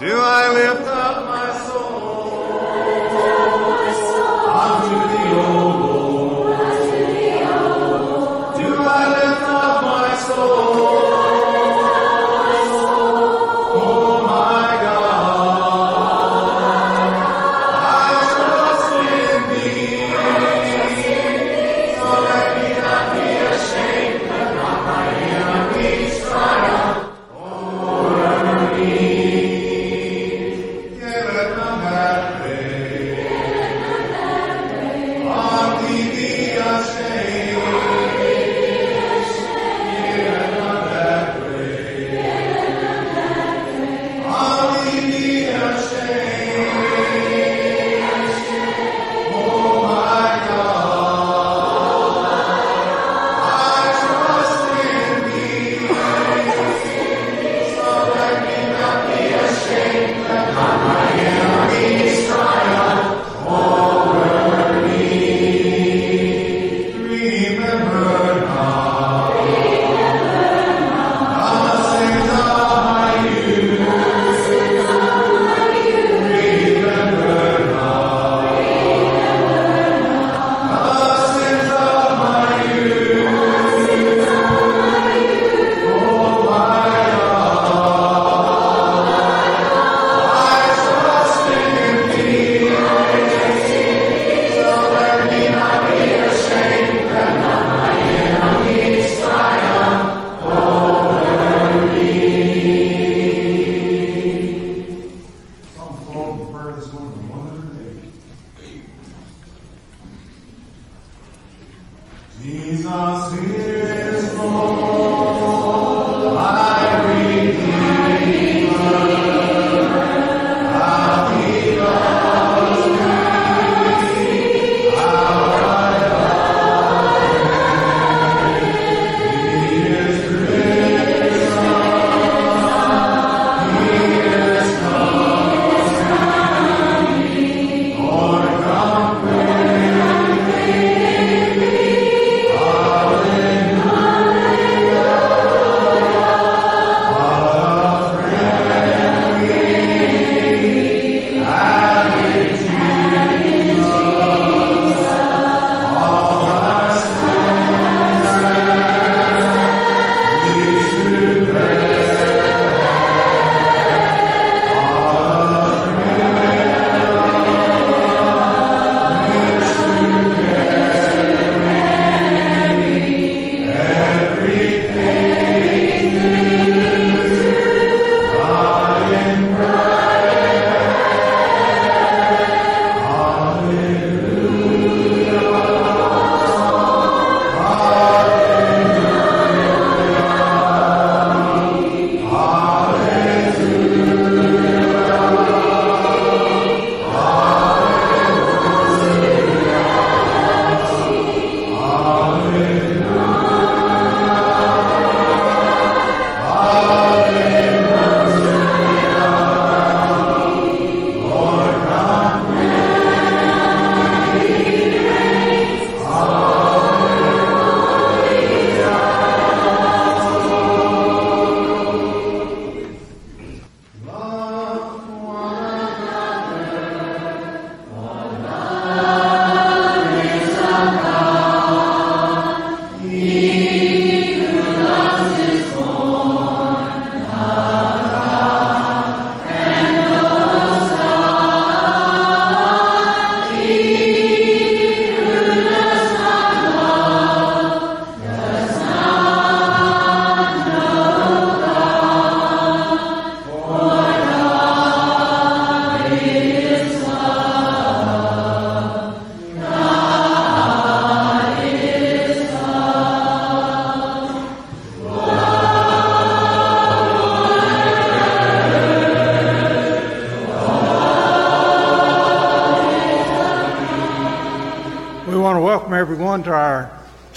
Do I lift up my soul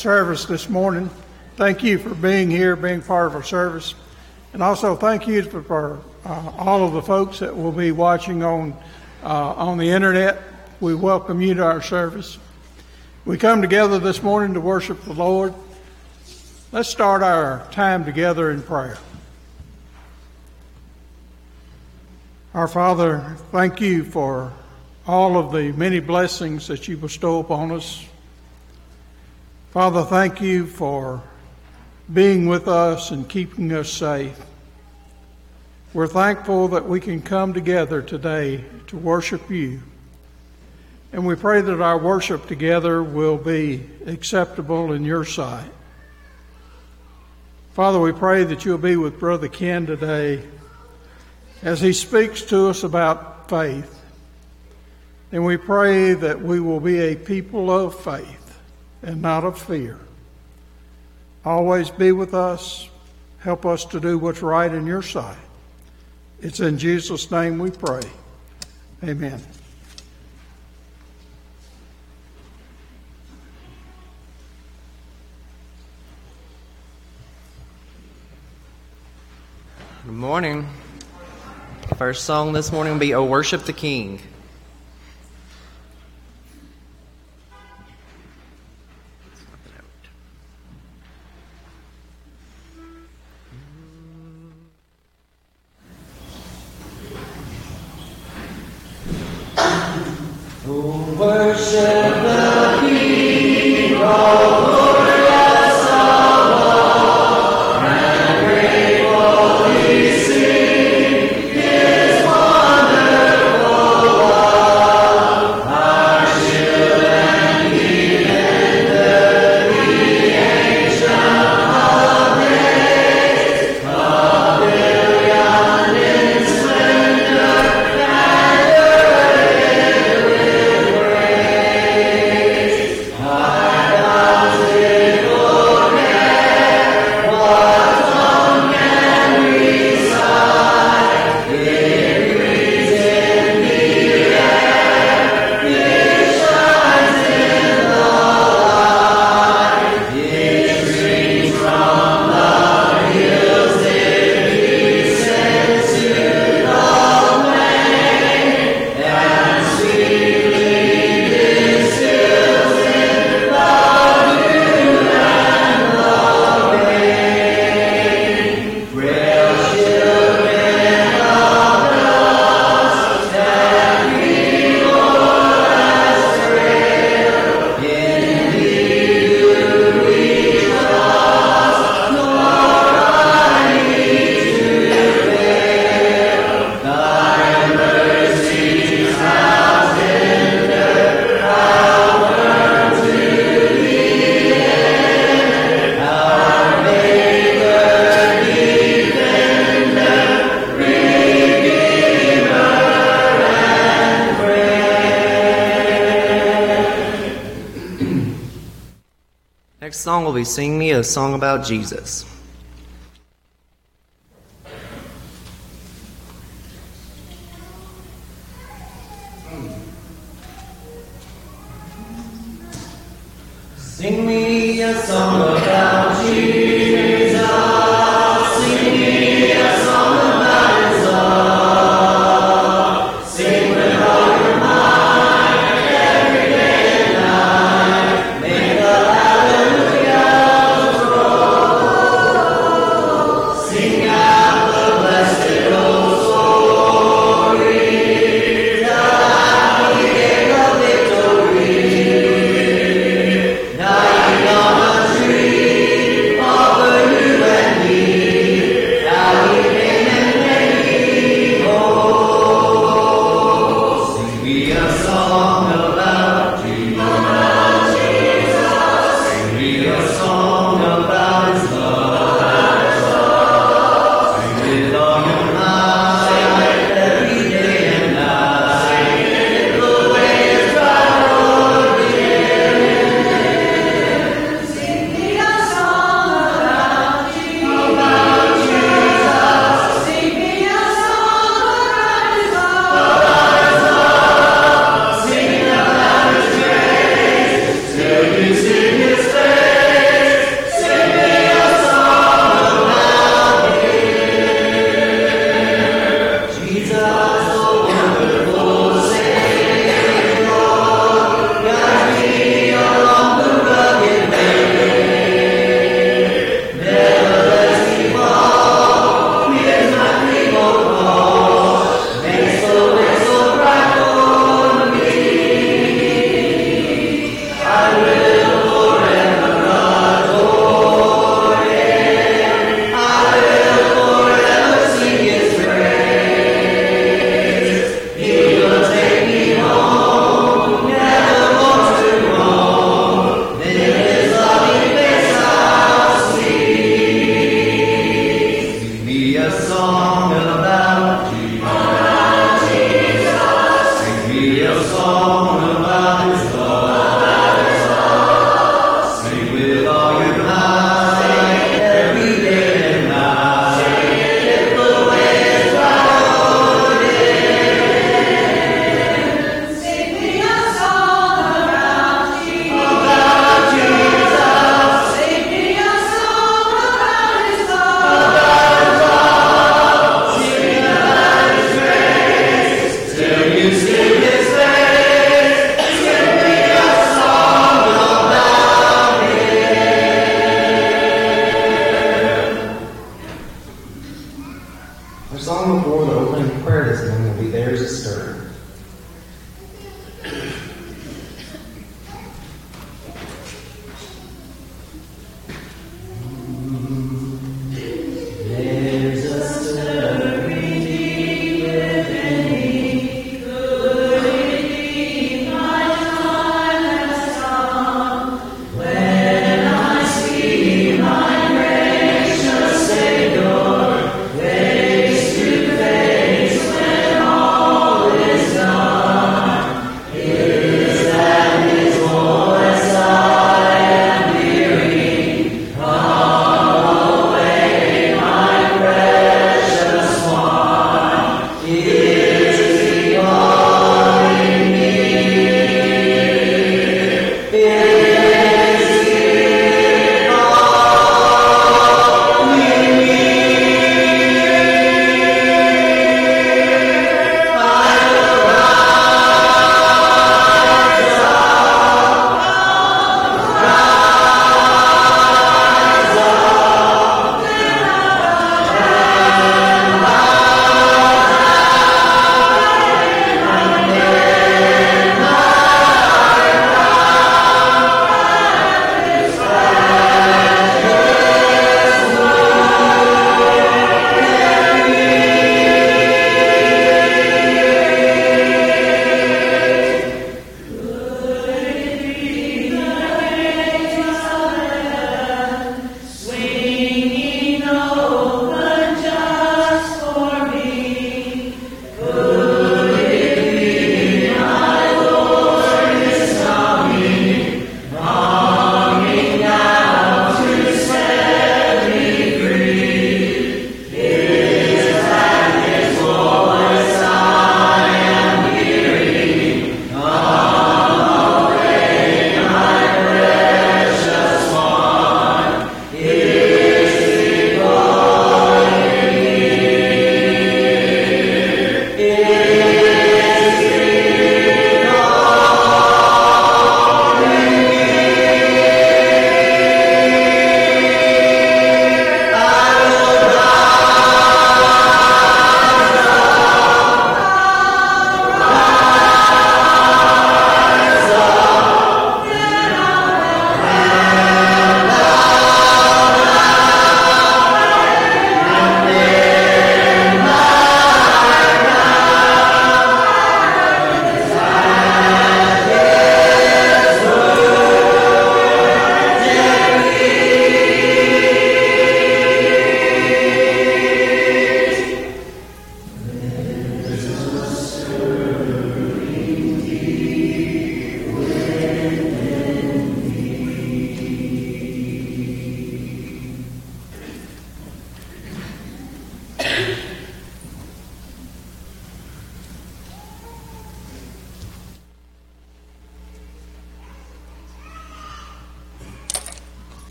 service this morning. Thank you for being here, being part of our service. And also thank you for, for uh, all of the folks that will be watching on, uh, on the internet. We welcome you to our service. We come together this morning to worship the Lord. Let's start our time together in prayer. Our Father, thank you for all of the many blessings that you bestow upon us. Father, thank you for being with us and keeping us safe. We're thankful that we can come together today to worship you. And we pray that our worship together will be acceptable in your sight. Father, we pray that you'll be with Brother Ken today as he speaks to us about faith. And we pray that we will be a people of faith and not of fear. Always be with us. Help us to do what's right in your sight. It's in Jesus' name we pray. Amen. Good morning. First song this morning will be O Worship the King. Next a Song About Jesus.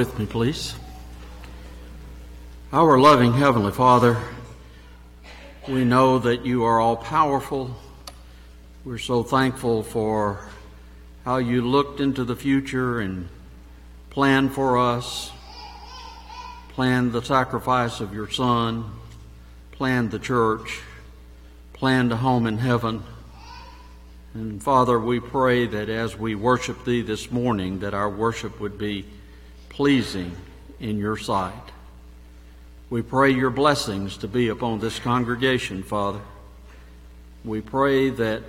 With me, please? Our loving Heavenly Father, we know that you are all powerful. We're so thankful for how you looked into the future and planned for us, planned the sacrifice of your Son, planned the church, planned a home in heaven. And Father, we pray that as we worship Thee this morning, that our worship would be pleasing in Your sight. We pray Your blessings to be upon this congregation, Father. We pray that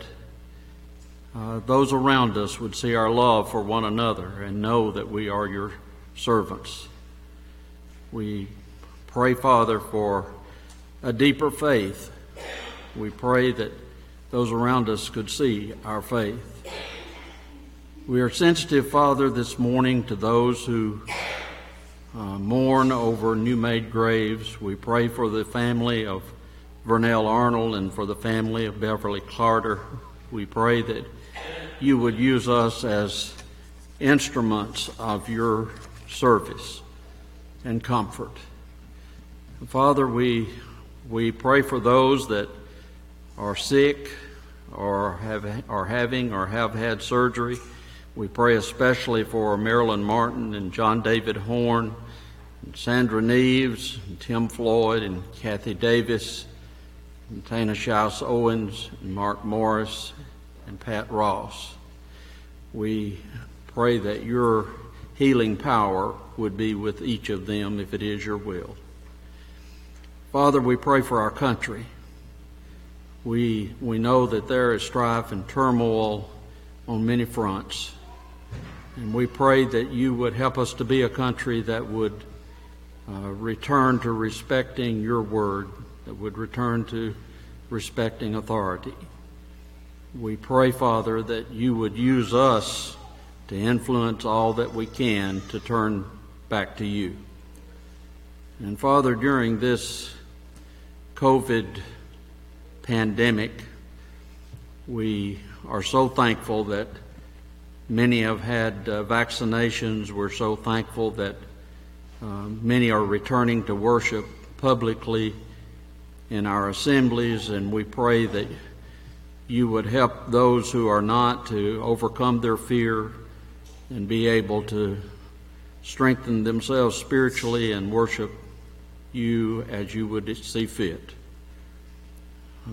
uh, those around us would see our love for one another and know that we are Your servants. We pray, Father, for a deeper faith. We pray that those around us could see our faith. We are sensitive, Father, this morning to those who uh, mourn over new made graves. We pray for the family of Vernell Arnold and for the family of Beverly Carter. We pray that you would use us as instruments of your service and comfort. Father, we, we pray for those that are sick or have are having or have had surgery. We pray especially for Marilyn Martin and John David Horn, and Sandra Neves, and Tim Floyd, and Kathy Davis, and Tana Schaus Owens, and Mark Morris, and Pat Ross. We pray that your healing power would be with each of them if it is your will. Father, we pray for our country. We, we know that there is strife and turmoil on many fronts. And we pray that you would help us to be a country that would uh, return to respecting your word, that would return to respecting authority. We pray, Father, that you would use us to influence all that we can to turn back to you. And Father, during this COVID pandemic, we are so thankful that many have had uh, vaccinations. We're so thankful that uh, many are returning to worship publicly in our assemblies, and we pray that you would help those who are not to overcome their fear and be able to strengthen themselves spiritually and worship you as you would see fit.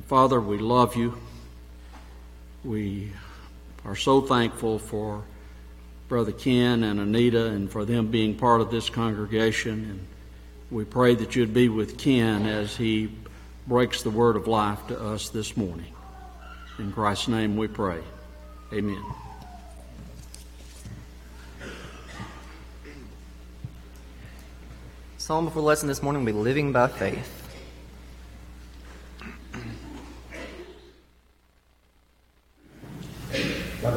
Father, we love you. We are so thankful for Brother Ken and Anita and for them being part of this congregation. And we pray that you'd be with Ken as he breaks the word of life to us this morning. In Christ's name we pray. Amen. Psalm before lesson this morning will be living by faith. I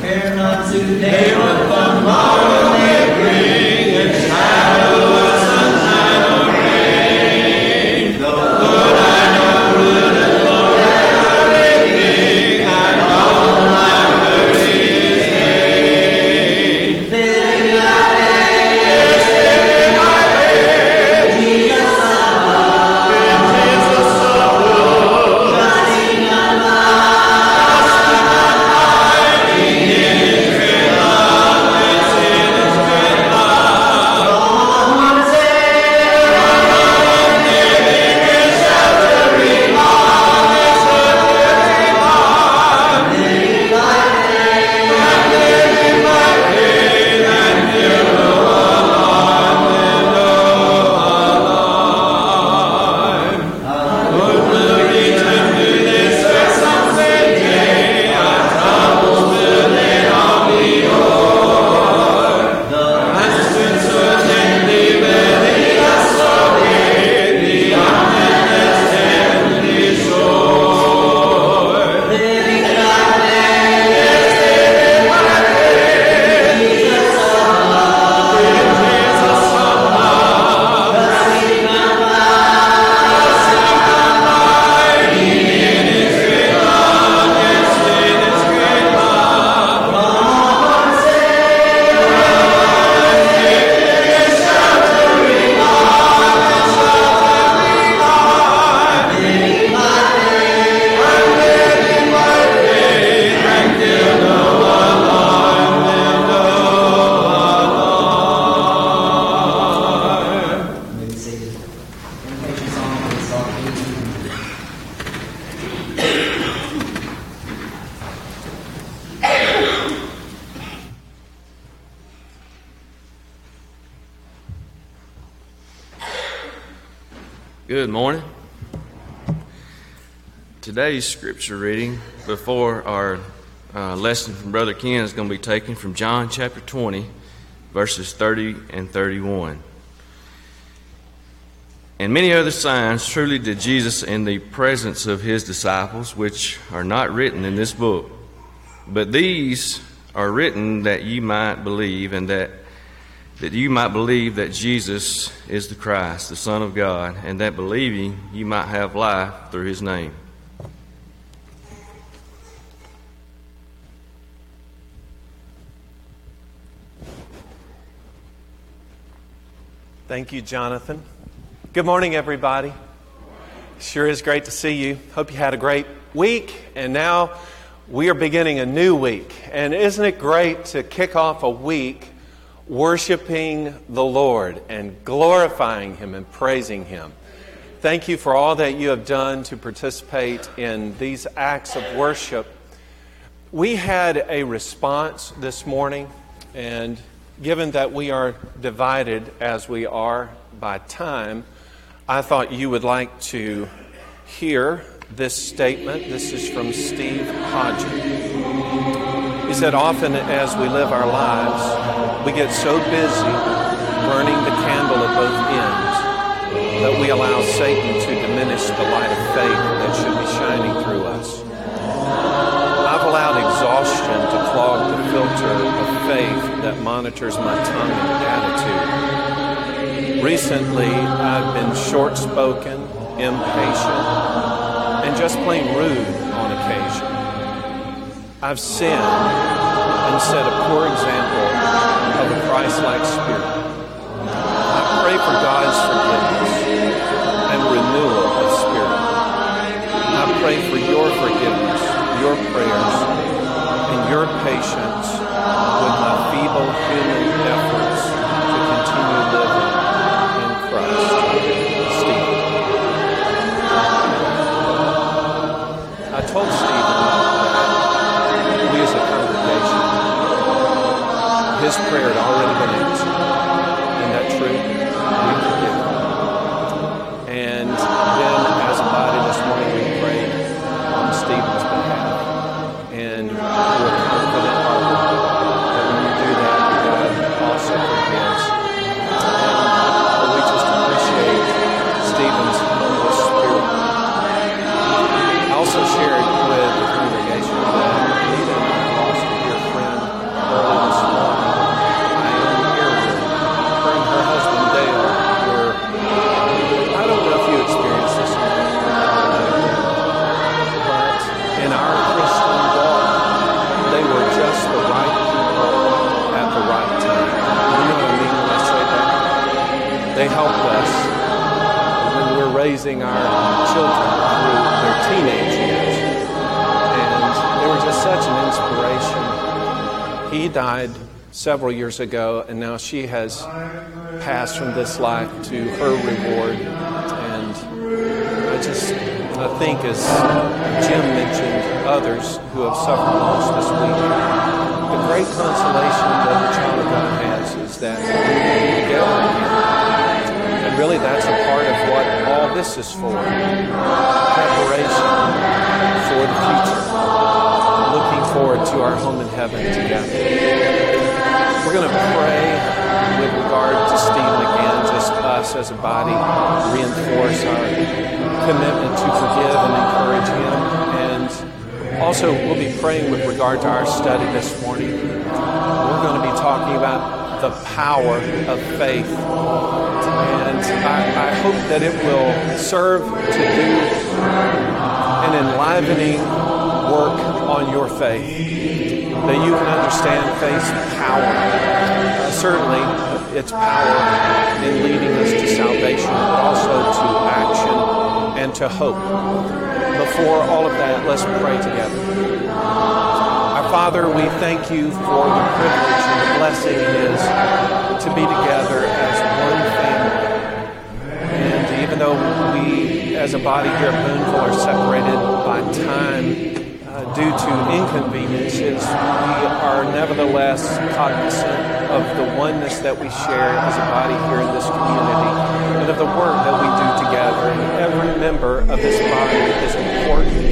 care not to today what tomorrow Today's scripture reading before our uh, lesson from Brother Ken is going to be taken from John chapter 20, verses 30 and 31. And many other signs truly did Jesus in the presence of his disciples, which are not written in this book. But these are written that ye might believe, and that that you might believe that Jesus is the Christ, the Son of God, and that believing you might have life through his name. Thank you, Jonathan. Good morning, everybody. Sure is great to see you. Hope you had a great week. And now we are beginning a new week. And isn't it great to kick off a week worshiping the Lord and glorifying Him and praising Him? Thank you for all that you have done to participate in these acts of worship. We had a response this morning, and given that we are divided as we are by time, I thought you would like to hear this statement. This is from Steve Hodgen. He said, Often as we live our lives, we get so busy burning the candle at both ends that we allow Satan to diminish the light of faith faith that monitors my tongue and attitude. Recently, I've been short spoken, impatient, and just plain rude on occasion. I've sinned and set a poor example of a Christ like spirit. I pray for God's forgiveness his prayer had already several years ago, and now she has passed from this life to her reward. And I just I think, as Jim mentioned, others who have suffered loss this week, the great consolation that the child of God has is that we together. And really, that's a part of what all this is for preparation for the future, looking forward to our home in heaven together. We're going to pray with regard to Stephen again, just us as a body, reinforce our commitment to forgive and encourage him. And also, we'll be praying with regard to our study this morning. We're going to be talking about the power of faith. And I, I hope that it will serve to do an enlivening work on your faith. That you can understand faith's power. Certainly, its power in leading us to salvation, but also to action and to hope. Before all of that, let's pray together. Our Father, we thank you for the privilege and the blessing it is to be together as one family. And even though we, as a body here at Boonville, are separated by time due to inconveniences, we are nevertheless cognizant of the oneness that we share as a body here in this community and of the work that we do together. Every member of this body is important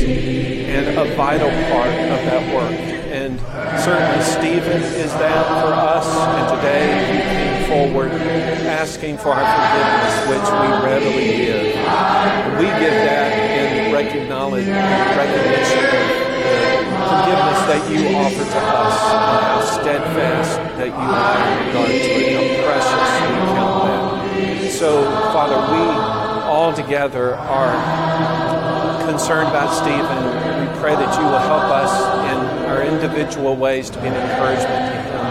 and a vital part of that work. And certainly Stephen is that for us. And today he came forward asking for our forgiveness, which we readily give. We give that in recognition of that you offer to us and how steadfast that you are in regard to it, how precious we count that. So, Father, we all together are concerned about Stephen. We pray that you will help us in our individual ways to be an encouragement to him.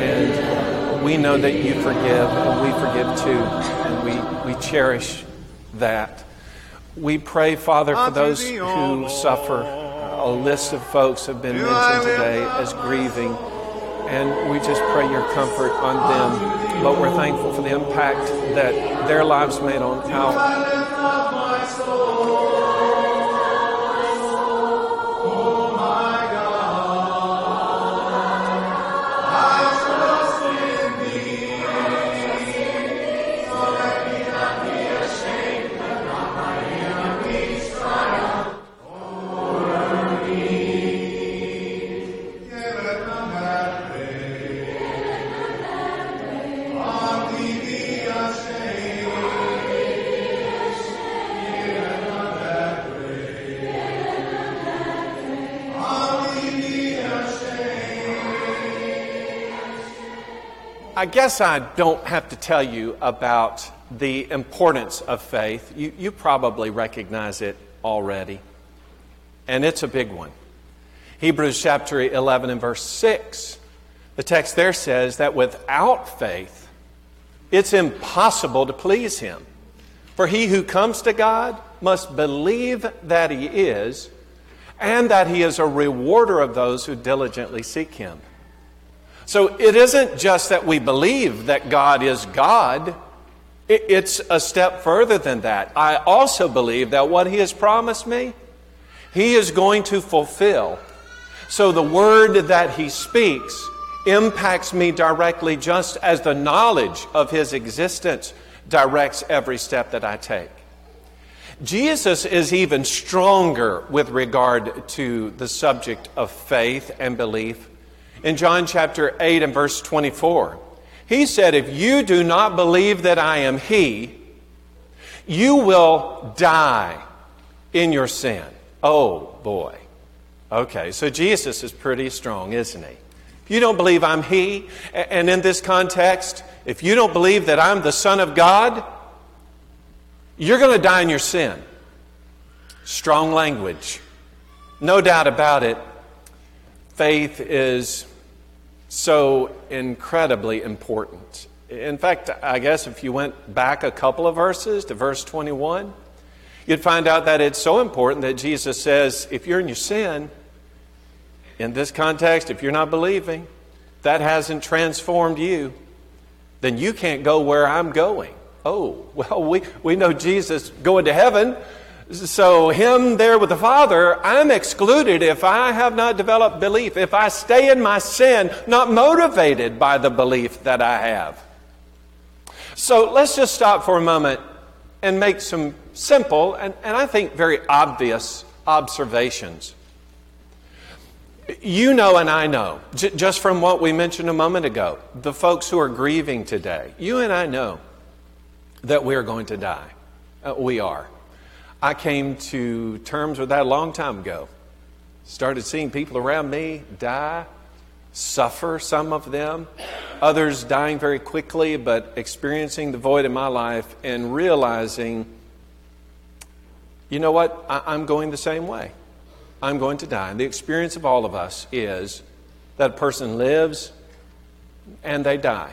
And we know that you forgive, and we forgive too, and we, we cherish that. We pray, Father, for those who suffer. A list of folks have been mentioned today as grieving, and we just pray your comfort on them. But we're thankful for the impact that their lives made on our I guess I don't have to tell you about the importance of faith. You, you probably recognize it already, and it's a big one. Hebrews chapter 11 and verse 6, the text there says that without faith, it's impossible to please Him. For he who comes to God must believe that He is, and that He is a rewarder of those who diligently seek Him. So it isn't just that we believe that God is God. It's a step further than that. I also believe that what He has promised me, He is going to fulfill. So the word that He speaks impacts me directly just as the knowledge of His existence directs every step that I take. Jesus is even stronger with regard to the subject of faith and belief in John chapter 8 and verse 24. He said, If you do not believe that I am He, you will die in your sin. Oh, boy. Okay, so Jesus is pretty strong, isn't he? If you don't believe I'm He, and in this context, if you don't believe that I'm the Son of God, you're going to die in your sin. Strong language. No doubt about it. Faith is so incredibly important. In fact, I guess if you went back a couple of verses to verse 21, you'd find out that it's so important that Jesus says, if you're in your sin, in this context, if you're not believing, that hasn't transformed you, then you can't go where I'm going. Oh, well, we, we know Jesus going to heaven. So, him there with the Father, I'm excluded if I have not developed belief, if I stay in my sin, not motivated by the belief that I have. So, let's just stop for a moment and make some simple and, and I think very obvious observations. You know, and I know, j- just from what we mentioned a moment ago, the folks who are grieving today, you and I know that we are going to die. Uh, we are. I came to terms with that a long time ago. Started seeing people around me die, suffer, some of them, others dying very quickly, but experiencing the void in my life and realizing, you know what, I- I'm going the same way. I'm going to die. And the experience of all of us is that a person lives and they die.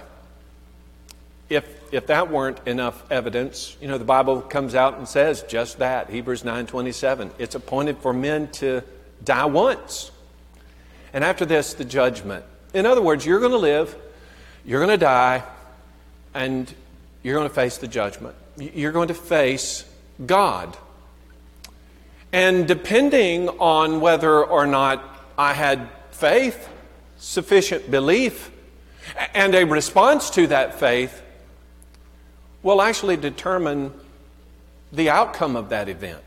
If, if that weren't enough evidence, you know, the Bible comes out and says just that. Hebrews 9.27. It's appointed for men to die once. And after this, the judgment. In other words, you're going to live, you're going to die, and you're going to face the judgment. You're going to face God. And depending on whether or not I had faith, sufficient belief, and a response to that faith will actually determine the outcome of that event.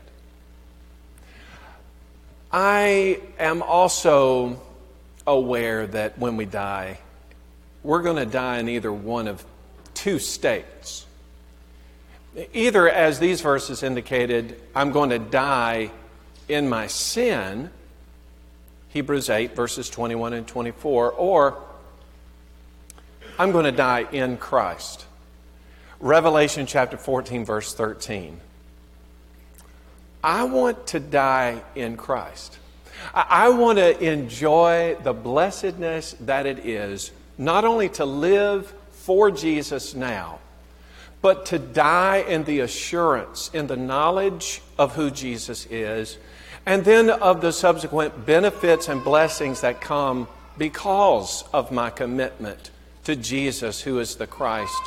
I am also aware that when we die, we're going to die in either one of two states. Either, as these verses indicated, I'm going to die in my sin, Hebrews 8, verses 21 and 24, or I'm going to die in Christ. Revelation chapter 14, verse 13. I want to die in Christ. I want to enjoy the blessedness that it is not only to live for Jesus now, but to die in the assurance, in the knowledge of who Jesus is, and then of the subsequent benefits and blessings that come because of my commitment to Jesus, who is the Christ,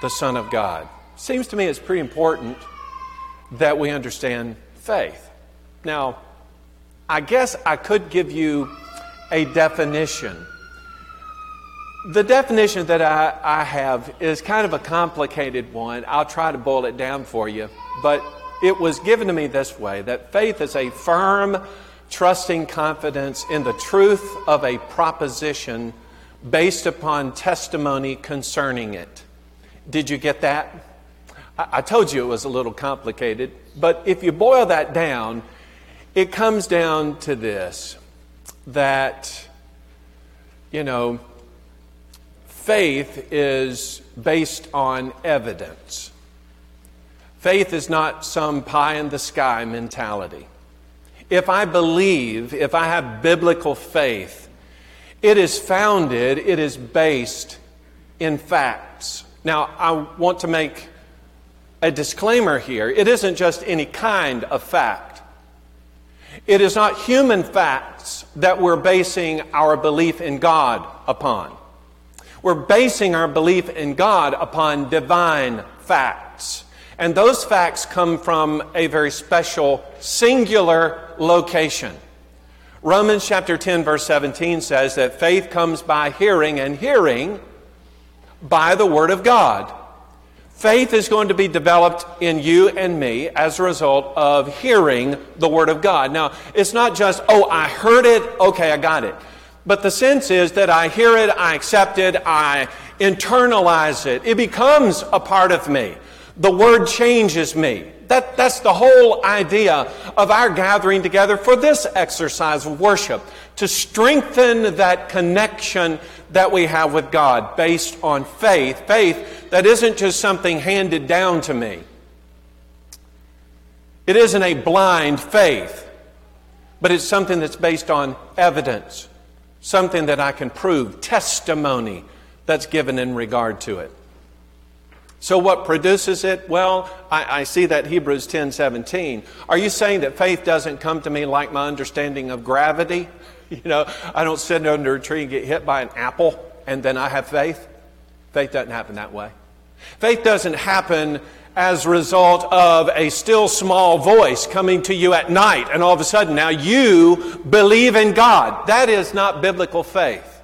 the Son of God. Seems to me it's pretty important that we understand faith. Now, I guess I could give you a definition. The definition that I, I have is kind of a complicated one. I'll try to boil it down for you. But it was given to me this way that faith is a firm, trusting confidence in the truth of a proposition based upon testimony concerning it. Did you get that? I, told you it was a little complicated, but if you boil that down, it comes down to this that, you know, faith is based on evidence. Faith is not some pie in the sky mentality. If I believe, if I have biblical faith, it is founded, it is based in facts. Now, I want to make a disclaimer here. It isn't just any kind of fact. It is not human facts that we're basing our belief in God upon. We're basing our belief in God upon divine facts. And those facts come from a very special, singular location. Romans chapter 10, verse 17 says that faith comes by hearing, and hearing by the Word of God. Faith is going to be developed in you and me as a result of hearing the Word of God. Now, it's not just, oh, I heard it, okay, I got it. But the sense is that I hear it, I accept it, I internalize it. It becomes a part of me. The Word changes me. That, that's the whole idea of our gathering together for this exercise of worship to strengthen that connection that we have with God based on faith. Faith that isn't just something handed down to me, it isn't a blind faith, but it's something that's based on evidence, something that I can prove, testimony that's given in regard to it. So, what produces it? Well, I, I, see that Hebrews 10 17. Are you saying that faith doesn't come to me like my understanding of gravity? You know, I don't sit under a tree and get hit by an apple and then I have faith. Faith doesn't happen that way. Faith doesn't happen as a result of a still small voice coming to you at night and all of a sudden now you believe in God. That is not biblical faith.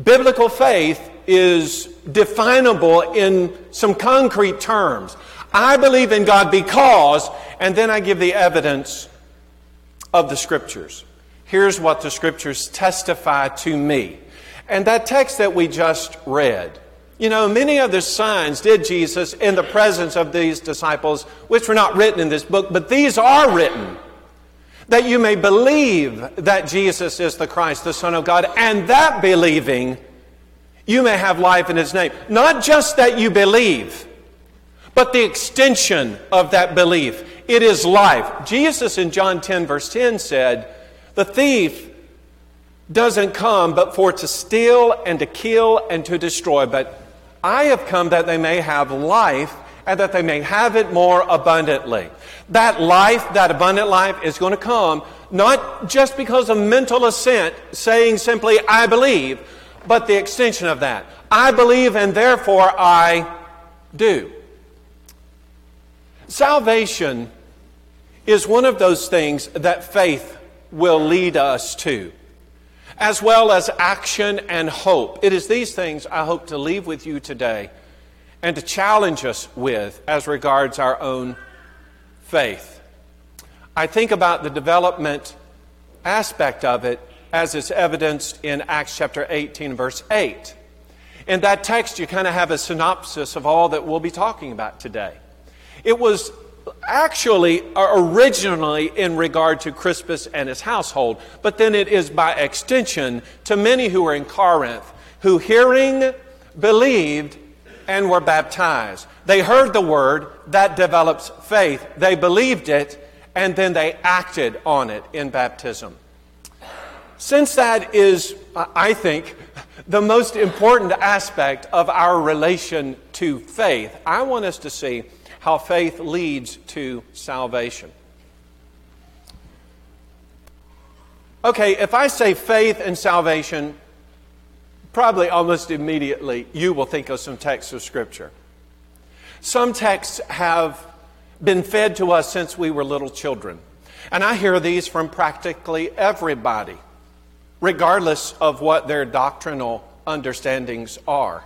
Biblical faith is definable in some concrete terms. I believe in God because, and then I give the evidence of the Scriptures. Here's what the Scriptures testify to me. And that text that we just read, you know, many of the signs did Jesus in the presence of these disciples, which were not written in this book, but these are written that you may believe that Jesus is the Christ, the Son of God, and that believing you may have life in His name. Not just that you believe, but the extension of that belief. It is life. Jesus in John 10, verse 10 said, The thief doesn't come but for to steal and to kill and to destroy. But I have come that they may have life and that they may have it more abundantly. That life, that abundant life, is going to come not just because of mental assent, saying simply, I believe, but the extension of that. I believe and therefore I do. Salvation is one of those things that faith will lead us to, as well as action and hope. It is these things I hope to leave with you today and to challenge us with as regards our own faith. I think about the development aspect of it as is evidenced in Acts chapter 18, verse 8. In that text, you kind of have a synopsis of all that we'll be talking about today. It was actually uh, originally in regard to Crispus and his household, but then it is by extension to many who were in Corinth who, hearing, believed, and were baptized. They heard the word, that develops faith. They believed it, and then they acted on it in baptism. Since that is, I think, the most important aspect of our relation to faith, I want us to see how faith leads to salvation. Okay, if I say faith and salvation, probably almost immediately you will think of some texts of Scripture. Some texts have been fed to us since we were little children. And I hear these from practically everybody, regardless of what their doctrinal understandings are.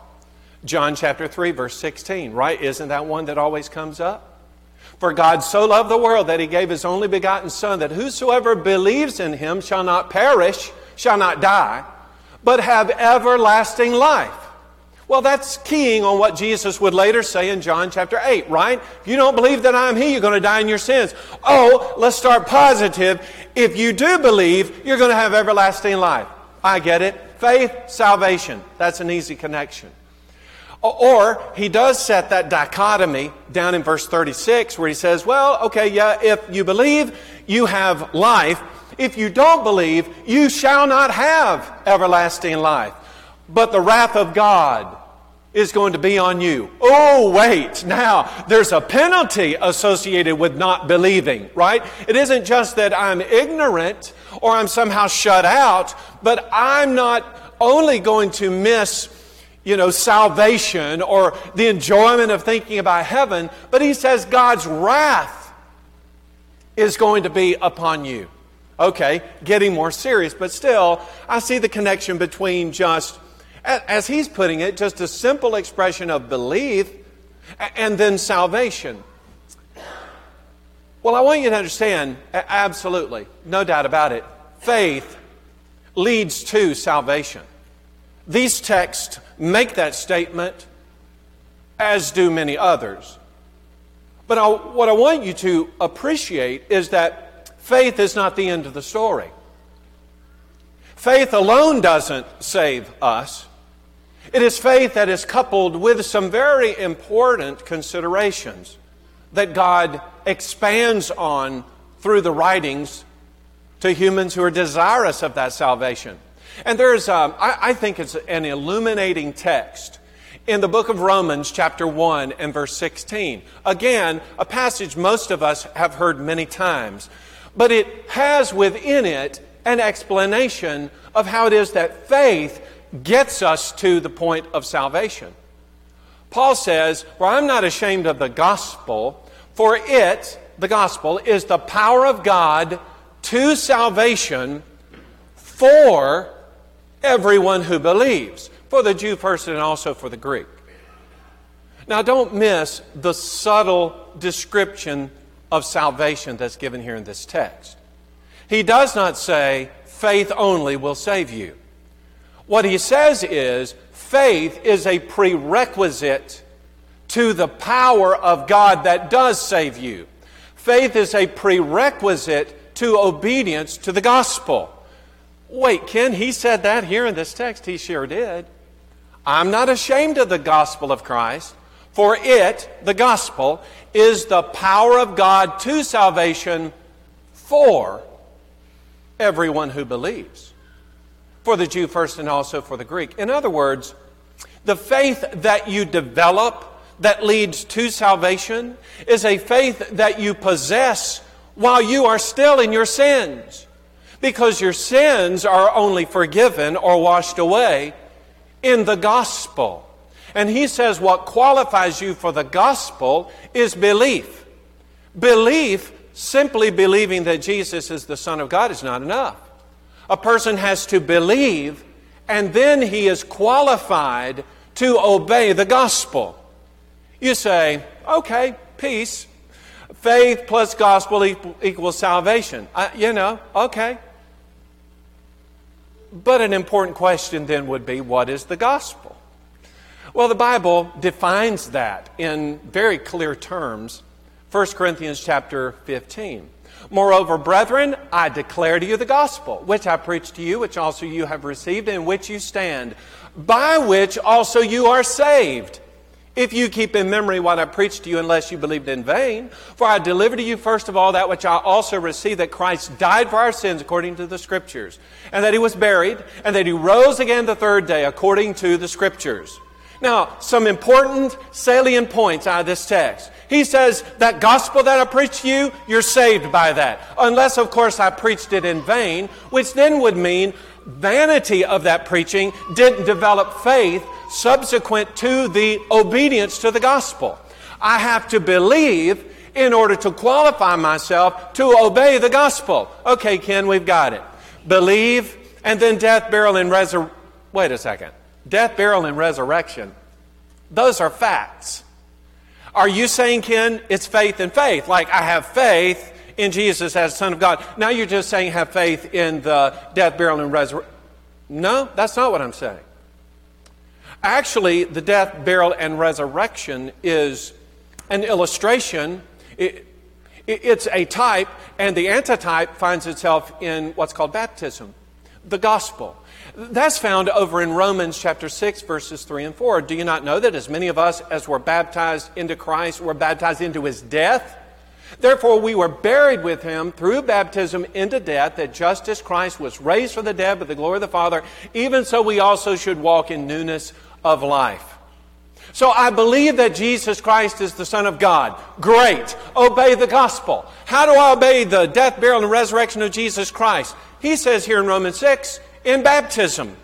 John chapter 3, verse 16, right? Isn't that one that always comes up? For God so loved the world that he gave his only begotten Son, that whosoever believes in him shall not perish, shall not die, but have everlasting life. Well, that's keying on what Jesus would later say in John chapter 8, right? If you don't believe that I'm He, you're going to die in your sins. Oh, let's start positive. If you do believe, you're going to have everlasting life. I get it. Faith, salvation. That's an easy connection. Or he does set that dichotomy down in verse 36 where he says, well, okay, yeah, if you believe, you have life. If you don't believe, you shall not have everlasting life. But the wrath of God is going to be on you. Oh, wait. Now, there's a penalty associated with not believing, right? It isn't just that I'm ignorant or I'm somehow shut out, but I'm not only going to miss you know, salvation or the enjoyment of thinking about heaven, but he says God's wrath is going to be upon you. Okay, getting more serious, but still, I see the connection between just, as he's putting it, just a simple expression of belief and then salvation. Well, I want you to understand, absolutely, no doubt about it, faith leads to salvation. These texts make that statement, as do many others. But I, what I want you to appreciate is that faith is not the end of the story. Faith alone doesn't save us. It is faith that is coupled with some very important considerations that God expands on through the writings to humans who are desirous of that salvation. And there's, um, I, I think it's an illuminating text in the book of Romans, chapter 1 and verse 16. Again, a passage most of us have heard many times but it has within it an explanation of how it is that faith gets us to the point of salvation. Paul says, For I'm not ashamed of the gospel, for it, the gospel, is the power of God to salvation for everyone who believes, for the Jew first and also for the Greek. Now, don't miss the subtle description of salvation that's given here in this text. He does not say faith only will save you. What he says is faith is a prerequisite to the power of God that does save you. Faith is a prerequisite to obedience to the gospel. Wait, Ken, he said that here in this text. He sure did. I'm not ashamed of the gospel of Christ. For it, the gospel, is the power of God to salvation for everyone who believes. For the Jew first and also for the Greek. In other words, the faith that you develop that leads to salvation is a faith that you possess while you are still in your sins. Because your sins are only forgiven or washed away in the gospel. And he says what qualifies you for the gospel is belief. Belief, simply believing that Jesus is the Son of God, is not enough. A person has to believe, and then he is qualified to obey the gospel. You say, okay, peace. Faith plus gospel equals salvation. you know, okay. But an important question then would be what is the gospel? Well, the Bible defines that in very clear terms. 1 Corinthians chapter 15. Moreover, brethren, I declare to you the gospel, which I preached to you, which also you have received, in which you stand, by which also you are saved. If you keep in memory what I preached to you, unless you believed in vain. For I delivered to you first of all that which I also received, that Christ died for our sins according to the Scriptures, and that he was buried, and that he rose again the third day according to the Scriptures. Now, some important salient points out of this text. He says, that gospel that I preached to you, you're saved by that. Unless, of course, I preached it in vain, which then would mean vanity of that preaching didn't develop faith subsequent to the obedience to the gospel. I have to believe in order to qualify myself to obey the gospel. Okay, Ken, we've got it. Believe, and then death, burial, and resurrection. Wait a second. Death, burial, and resurrection. Those are facts. Are you saying, Ken, it's faith and faith? Like, I have faith in Jesus as Son of God. Now you're just saying have faith in the death, burial, and resurrection. No, that's not what I'm saying. Actually, the death, burial, and resurrection is an illustration. It, it's a type, and the antitype finds itself in what's called baptism, the gospel. That's found over in Romans chapter 6, verses 3 and 4. Do you not know that as many of us as were baptized into Christ were baptized into his death? Therefore, we were buried with him through baptism into death, that just as Christ was raised from the dead by the glory of the Father, even so we also should walk in newness of life. So I believe that Jesus Christ is the Son of God. Great. Obey the gospel. How do I obey the death, burial, and resurrection of Jesus Christ? He says here in Romans 6, in baptism.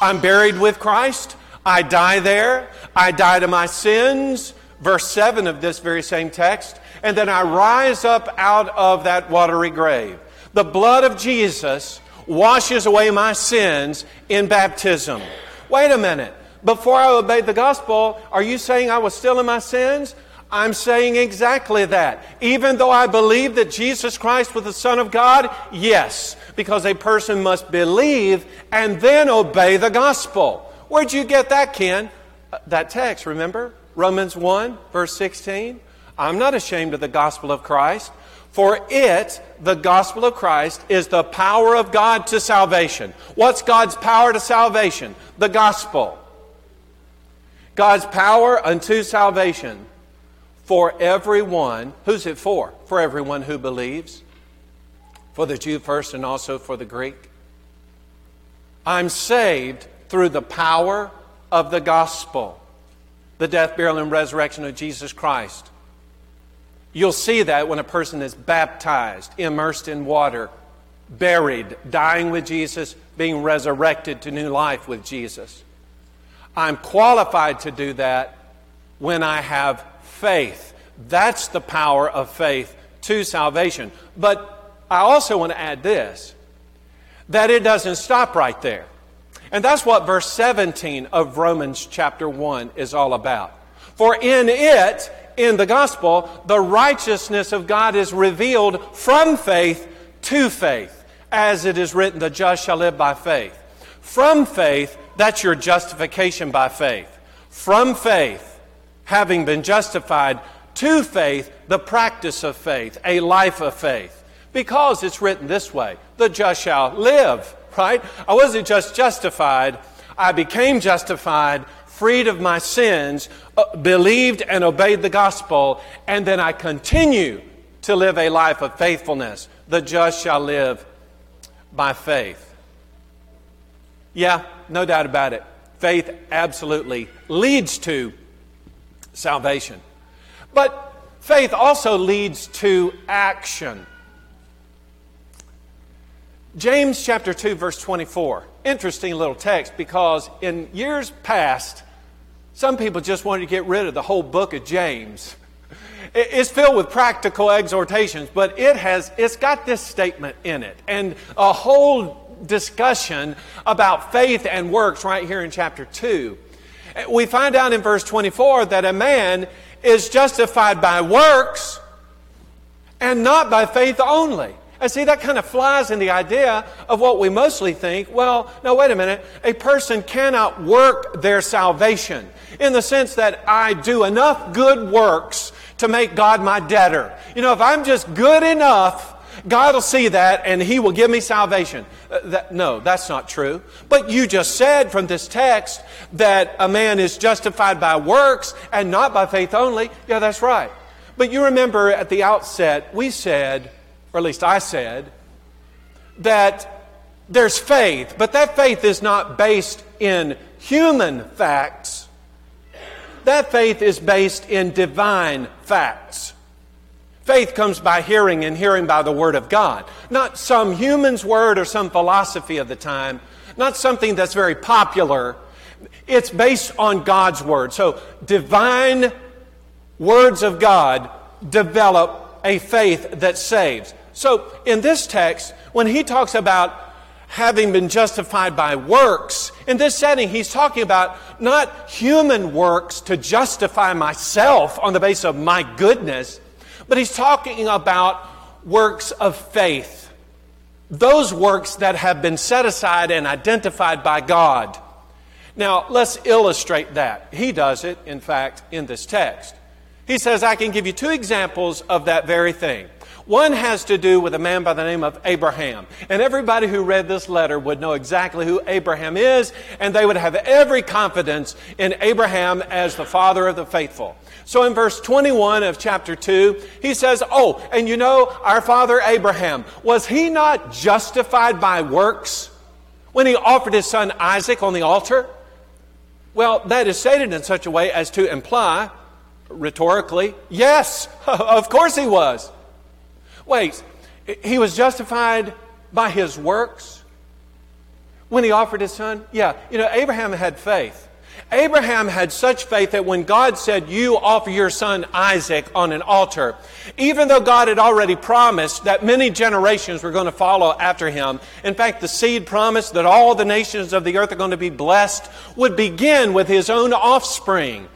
I'm buried with Christ. I die there. I die to my sins. Verse 7 of this very same text. And then I rise up out of that watery grave. The blood of Jesus washes away my sins in baptism. Wait a minute. Before I obeyed the gospel, are you saying I was still in my sins? I'm saying exactly that. Even though I believe that Jesus Christ was the Son of God, yes, because a person must believe and then obey the gospel. Where'd you get that, Ken? Uh, that text, remember? Romans 1, verse 16. I'm not ashamed of the gospel of Christ, for it, the gospel of Christ, is the power of God to salvation. What's God's power to salvation? The gospel. God's power unto salvation for everyone. Who's it for? For everyone who believes. For the Jew first and also for the Greek. I'm saved through the power of the gospel, the death, burial, and resurrection of Jesus Christ. You'll see that when a person is baptized, immersed in water, buried, dying with Jesus, being resurrected to new life with Jesus. I'm qualified to do that when I have faith. That's the power of faith to salvation. But I also want to add this that it doesn't stop right there. And that's what verse 17 of Romans chapter 1 is all about. For in it, in the gospel, the righteousness of God is revealed from faith to faith. As it is written, the just shall live by faith. From faith, that's your justification by faith. From faith, having been justified, to faith, the practice of faith, a life of faith. Because it's written this way the just shall live, right? I wasn't just justified, I became justified, freed of my sins, uh, believed and obeyed the gospel, and then I continue to live a life of faithfulness. The just shall live by faith. Yeah, no doubt about it. Faith absolutely leads to salvation. But faith also leads to action. James chapter 2 verse 24. Interesting little text because in years past some people just wanted to get rid of the whole book of James. It's filled with practical exhortations, but it has it's got this statement in it and a whole discussion about faith and works right here in chapter 2. We find out in verse 24 that a man is justified by works and not by faith only. I see that kind of flies in the idea of what we mostly think. Well, no, wait a minute. A person cannot work their salvation in the sense that I do enough good works to make God my debtor. You know, if I'm just good enough, God will see that and He will give me salvation. Uh, that, no, that's not true. But you just said from this text that a man is justified by works and not by faith only. Yeah, that's right. But you remember at the outset, we said, or at least I said, that there's faith, but that faith is not based in human facts. That faith is based in divine facts. Faith comes by hearing, and hearing by the Word of God. Not some human's word or some philosophy of the time, not something that's very popular. It's based on God's Word. So, divine words of God develop a faith that saves. So, in this text, when he talks about having been justified by works, in this setting, he's talking about not human works to justify myself on the basis of my goodness, but he's talking about works of faith. Those works that have been set aside and identified by God. Now, let's illustrate that. He does it, in fact, in this text. He says, I can give you two examples of that very thing. One has to do with a man by the name of Abraham. And everybody who read this letter would know exactly who Abraham is, and they would have every confidence in Abraham as the father of the faithful. So in verse 21 of chapter 2, he says, Oh, and you know, our father Abraham, was he not justified by works when he offered his son Isaac on the altar? Well, that is stated in such a way as to imply, rhetorically, yes, of course he was. Wait, he was justified by his works when he offered his son? Yeah, you know, Abraham had faith. Abraham had such faith that when God said, You offer your son Isaac on an altar, even though God had already promised that many generations were going to follow after him, in fact, the seed promised that all the nations of the earth are going to be blessed, would begin with his own offspring.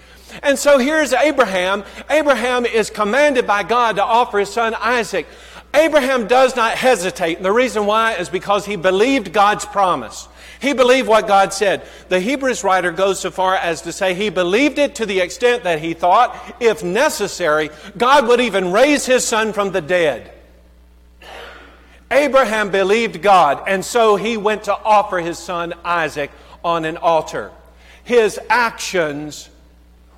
And so here's Abraham. Abraham is commanded by God to offer his son Isaac. Abraham does not hesitate, and the reason why is because he believed God's promise. He believed what God said. The Hebrews writer goes so far as to say he believed it to the extent that he thought, if necessary, God would even raise his son from the dead. Abraham believed God, and so he went to offer his son Isaac on an altar. His actions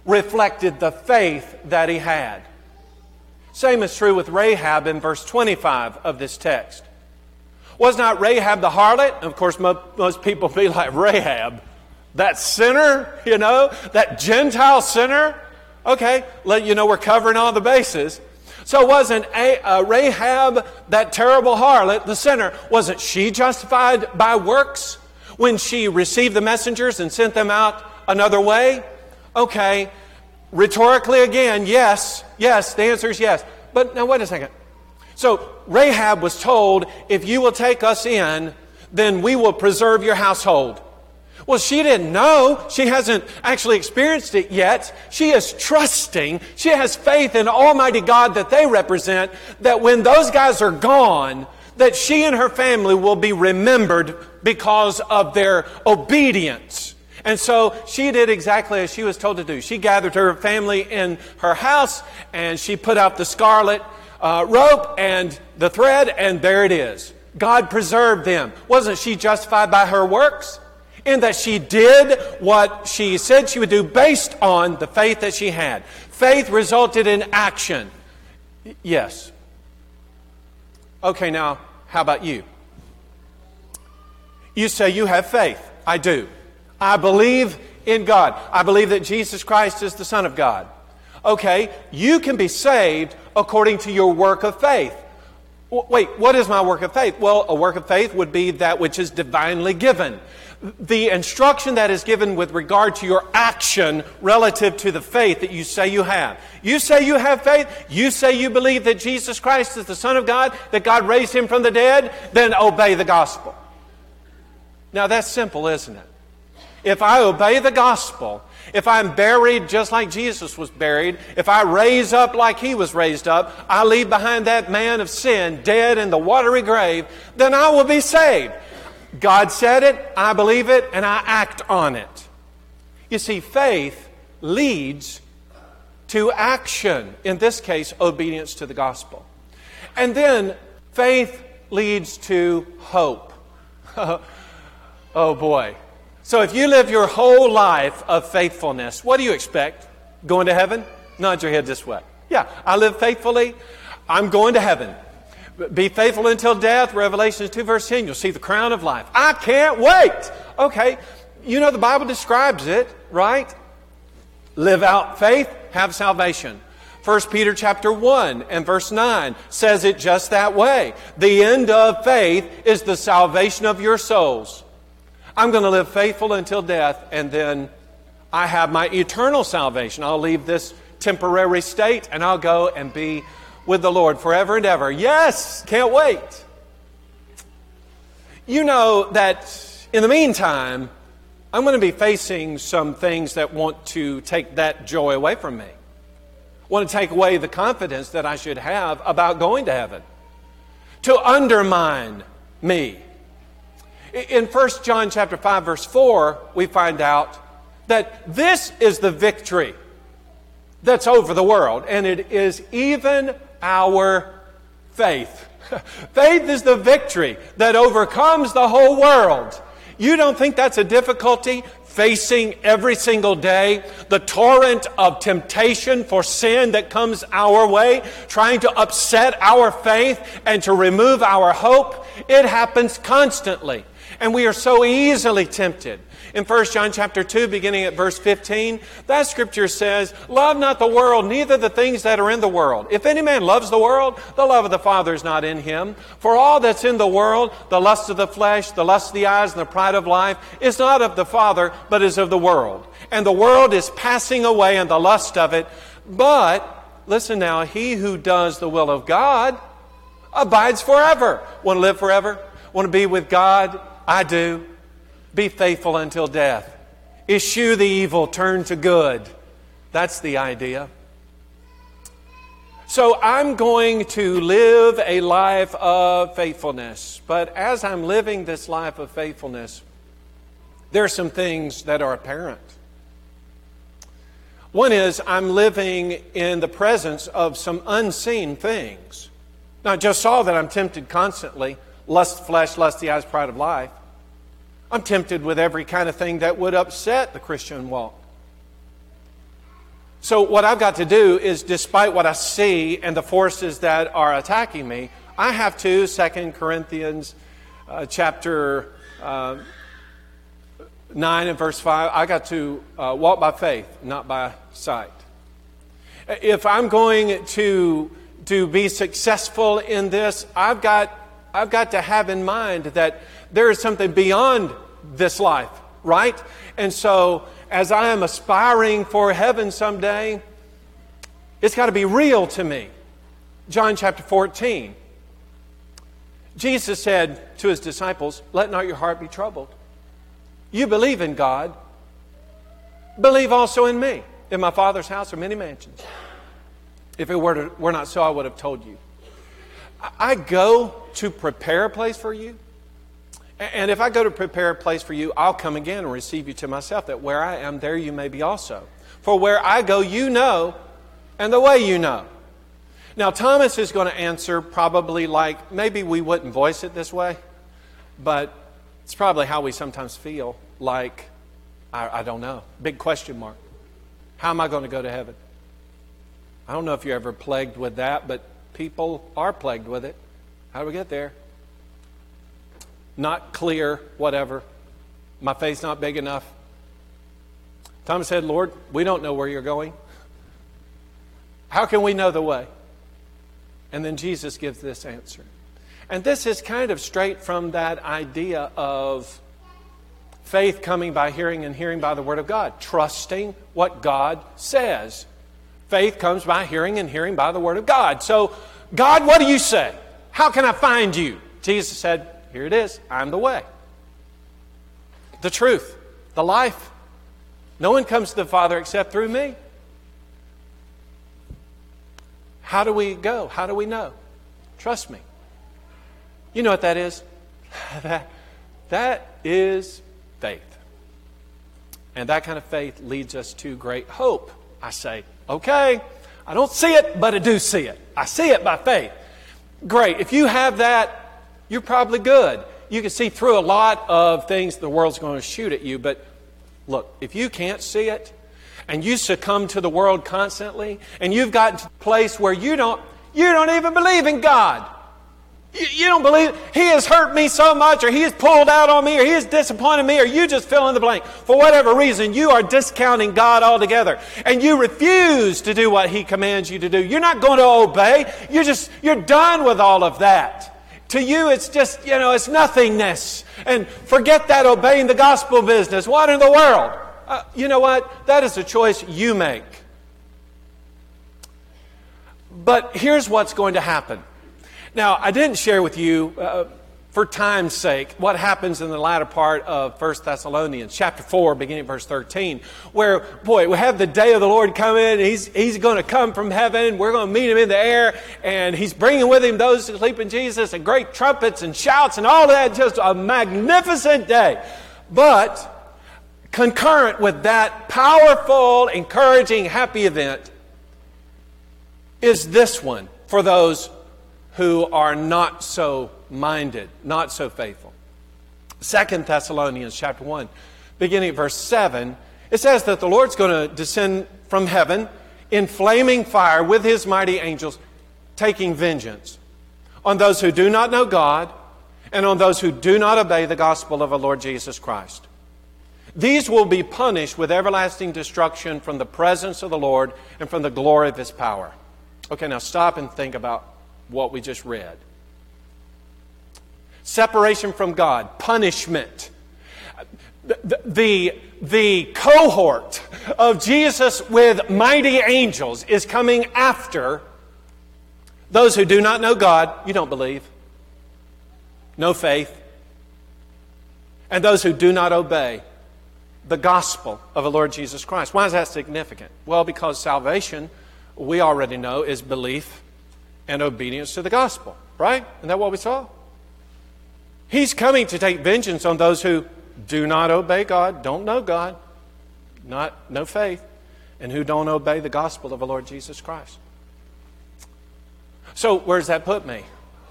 reflected the faith that he had. Same is true with Rahab in verse 25 of this text. Was not Rahab the harlot? Of course, most people be like, Rahab, that sinner, you know, that Gentile sinner. Okay, let you know we're covering all the bases. So wasn't a, uh, Rahab that terrible harlot, the sinner, wasn't she justified by works when she received the messengers and sent them out another way? Okay, rhetorically again, yes, yes, the answer is yes. But now wait a second. So Rahab was told, if you will take us in, then we will preserve your household. Well, she didn't know. She hasn't actually experienced it yet. She is trusting. She has faith in Almighty God that they represent, that when those guys are gone, that she and her family will be remembered because of their obedience. And so she did exactly as she was told to do. She gathered her family in her house and she put out the scarlet uh, rope and the thread, and there it is. God preserved them. Wasn't she justified by her works? In that she did what she said she would do based on the faith that she had. Faith resulted in action. Yes. Okay, now, how about you? You say you have faith. I do. I believe in God. I believe that Jesus Christ is the Son of God. Okay, you can be saved according to your work of faith. Wait, what is my work of faith? Well, a work of faith would be that which is divinely given. The instruction that is given with regard to your action relative to the faith that you say you have. You say you have faith, you say you believe that Jesus Christ is the Son of God, that God raised him from the dead, then obey the gospel. Now that's simple, isn't it? If I obey the gospel, if I'm buried just like Jesus was buried, if I raise up like he was raised up, I leave behind that man of sin dead in the watery grave, then I will be saved. God said it, I believe it, and I act on it. You see, faith leads to action. In this case, obedience to the gospel. And then faith leads to hope. oh boy. So if you live your whole life of faithfulness, what do you expect? Going to heaven? Nod your head this way. Yeah, I live faithfully. I'm going to heaven. Be faithful until death, Revelation 2, verse 10. You'll see the crown of life. I can't wait. Okay, you know the Bible describes it, right? Live out faith, have salvation. 1 Peter chapter 1 and verse 9 says it just that way. The end of faith is the salvation of your souls. I'm going to live faithful until death, and then I have my eternal salvation. I'll leave this temporary state and I'll go and be with the Lord forever and ever. Yes, can't wait. You know that in the meantime, I'm going to be facing some things that want to take that joy away from me. Want to take away the confidence that I should have about going to heaven. To undermine me. In 1 John chapter 5 verse 4, we find out that this is the victory that's over the world and it is even our faith. faith is the victory that overcomes the whole world. You don't think that's a difficulty facing every single day? The torrent of temptation for sin that comes our way, trying to upset our faith and to remove our hope? It happens constantly. And we are so easily tempted. In 1 John chapter 2, beginning at verse 15, that scripture says, Love not the world, neither the things that are in the world. If any man loves the world, the love of the Father is not in him. For all that's in the world, the lust of the flesh, the lust of the eyes, and the pride of life, is not of the Father, but is of the world. And the world is passing away and the lust of it. But, listen now, he who does the will of God abides forever. Want to live forever? Want to be with God? I do. Be faithful until death. Eschew the evil, turn to good. That's the idea. So I'm going to live a life of faithfulness. But as I'm living this life of faithfulness, there are some things that are apparent. One is I'm living in the presence of some unseen things. Now, I just saw that I'm tempted constantly lust flesh, lust the eyes, pride of life. I'm tempted with every kind of thing that would upset the Christian walk. So, what I've got to do is, despite what I see and the forces that are attacking me, I have to, 2 Corinthians uh, chapter uh, 9 and verse 5, I got to uh, walk by faith, not by sight. If I'm going to, to be successful in this, I've got, I've got to have in mind that there is something beyond this life, right? And so, as I am aspiring for heaven someday, it's got to be real to me. John chapter 14. Jesus said to his disciples, Let not your heart be troubled. You believe in God, believe also in me. In my Father's house are many mansions. If it were, to, were not so, I would have told you. I go to prepare a place for you. And if I go to prepare a place for you, I'll come again and receive you to myself, that where I am, there you may be also. For where I go, you know, and the way you know. Now, Thomas is going to answer probably like maybe we wouldn't voice it this way, but it's probably how we sometimes feel like, I, I don't know. Big question mark. How am I going to go to heaven? I don't know if you're ever plagued with that, but people are plagued with it. How do we get there? not clear, whatever. My faith's not big enough. Thomas said, Lord, we don't know where you're going. How can we know the way? And then Jesus gives this answer. And this is kind of straight from that idea of faith coming by hearing and hearing by the Word of God, trusting what God says. Faith comes by hearing and hearing by the Word of God. So, God, what do you say? How can I find you? Jesus said, here it is I'm the way, the truth, the life. No one comes to the Father except through me. How do we go? How do we know? Trust me. You know what that is? that, that is faith. And that kind of faith leads us to great hope. I say, okay, I don't see it, but I do see it. I see it by faith. Great. If you have that, you're probably good. You can see through a lot of things the world's going to shoot at you, but look, if you can't see it, and you succumb to the world constantly, and you've gotten to a place where you don't, you don't even believe in God. You, you don't believe He has hurt me so much, or He has pulled out on me, or He has disappointed me, or you just fill in the blank. For whatever reason, you are discounting God altogether, and you refuse to do what He commands you to do. You're not going to obey. You're just you're done with all of that. To you, it's just you know it's nothingness, and forget that obeying the gospel business. What in the world? Uh, you know what? That is a choice you make. But here's what's going to happen. Now, I didn't share with you, uh, for time's sake, what happens in the latter part of 1 Thessalonians, chapter 4, beginning verse 13, where, boy, we have the day of the Lord coming. He's, he's going to come from heaven. We're going to meet him in the air, and he's bringing with him those who sleep in Jesus, and great trumpets and shouts and all that. Just a magnificent day. But concurrent with that powerful, encouraging, happy event is this one for those who are not so minded, not so faithful. Second Thessalonians chapter 1, beginning at verse 7, it says that the Lord's going to descend from heaven in flaming fire with his mighty angels, taking vengeance on those who do not know God and on those who do not obey the gospel of our Lord Jesus Christ. These will be punished with everlasting destruction from the presence of the Lord and from the glory of his power. Okay, now stop and think about what we just read. Separation from God, punishment. The, the, the cohort of Jesus with mighty angels is coming after those who do not know God, you don't believe, no faith, and those who do not obey the gospel of the Lord Jesus Christ. Why is that significant? Well, because salvation, we already know, is belief and obedience to the gospel, right? Isn't that what we saw? He's coming to take vengeance on those who do not obey God, don't know God, not no faith, and who don't obey the gospel of the Lord Jesus Christ. So, where does that put me?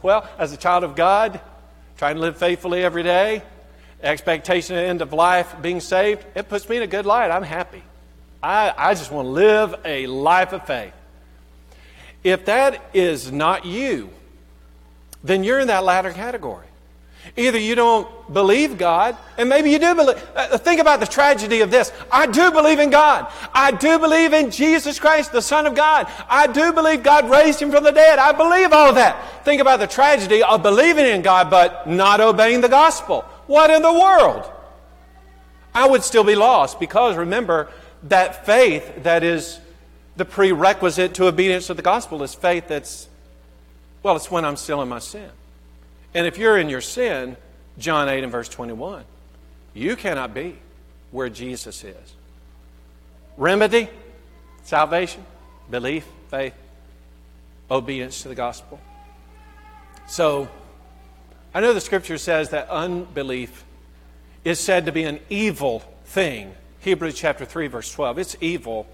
Well, as a child of God, trying to live faithfully every day, expectation at the end of life, being saved, it puts me in a good light. I'm happy. I, I just want to live a life of faith. If that is not you, then you're in that latter category. Either you don't believe God, and maybe you do believe. Uh, think about the tragedy of this. I do believe in God. I do believe in Jesus Christ, the Son of God. I do believe God raised him from the dead. I believe all of that. Think about the tragedy of believing in God but not obeying the gospel. What in the world? I would still be lost because remember that faith that is the prerequisite to obedience to the gospel is faith that's, well, it's when I'm still in my sin. And if you're in your sin, John 8 and verse 21, you cannot be where Jesus is. Remedy, salvation, belief, faith, obedience to the gospel. So, I know the scripture says that unbelief is said to be an evil thing. Hebrews chapter 3, verse 12. It's evil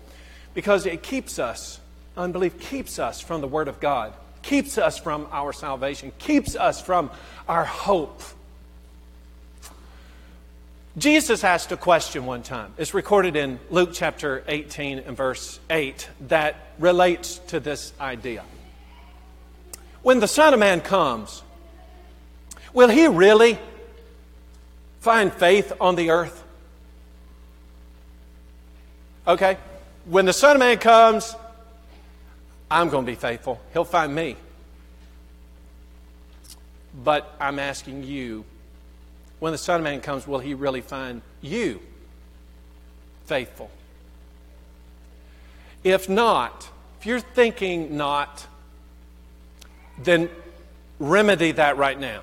because it keeps us, unbelief keeps us from the Word of God, keeps us from our salvation, keeps us from our hope. Jesus asked a question one time. It's recorded in Luke chapter 18 and verse 8 that relates to this idea. When the Son of Man comes, Will he really find faith on the earth? Okay? When the Son of Man comes, I'm going to be faithful. He'll find me. But I'm asking you, when the Son of Man comes, will he really find you faithful? If not, if you're thinking not, then remedy that right now.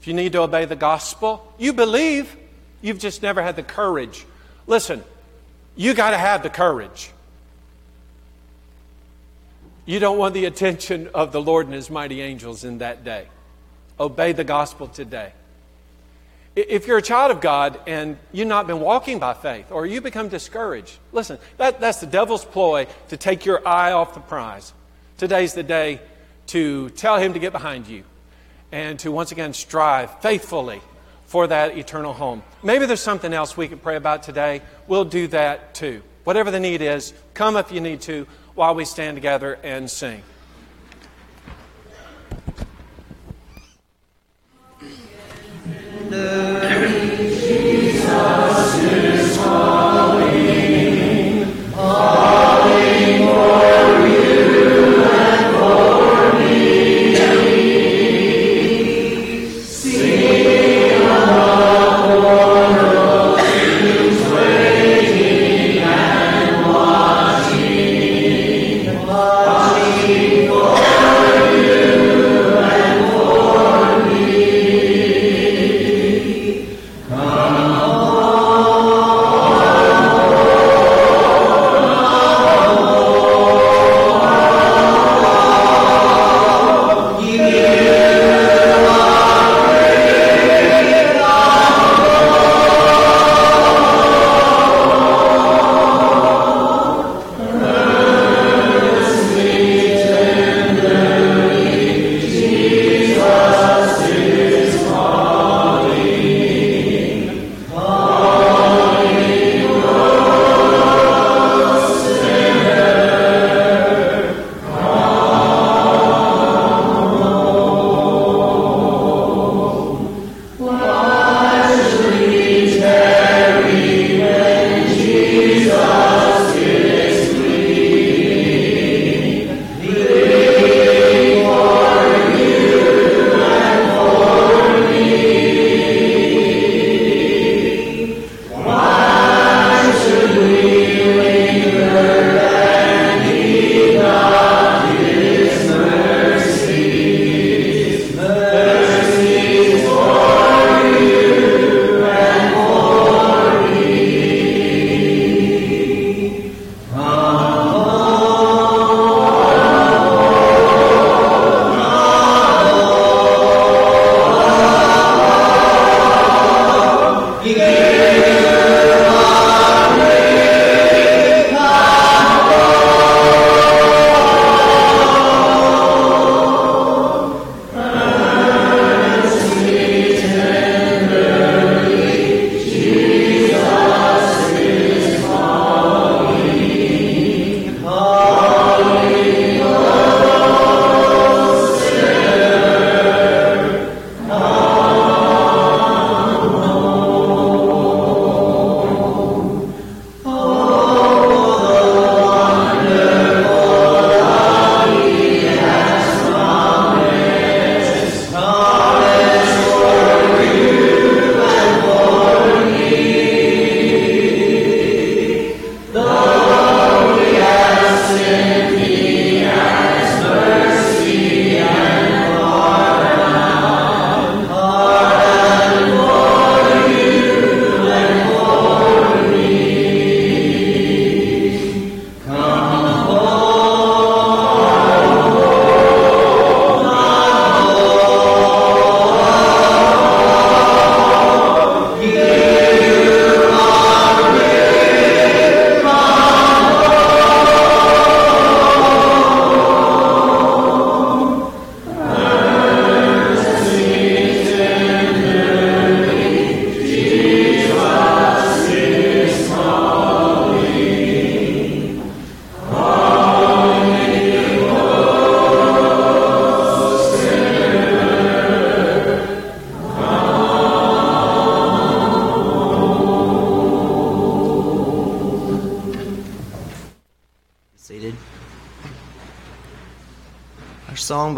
If you need to obey the gospel, you believe, you've just never had the courage Listen, you got to have the courage. You don't want the attention of the Lord and His mighty angels in that day. Obey the gospel today. If you're a child of God and you've not been walking by faith or you become discouraged, listen, that, that's the devil's ploy to take your eye off the prize. Today's the day to tell him to get behind you and to once again strive faithfully for that eternal home. Maybe there's something else we could pray about today. We'll do that too. Whatever the need is, come if you need to while we stand together and sing. Seated.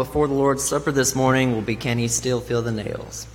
Before the Lord's Supper this morning will be Can He Still Feel the Nails?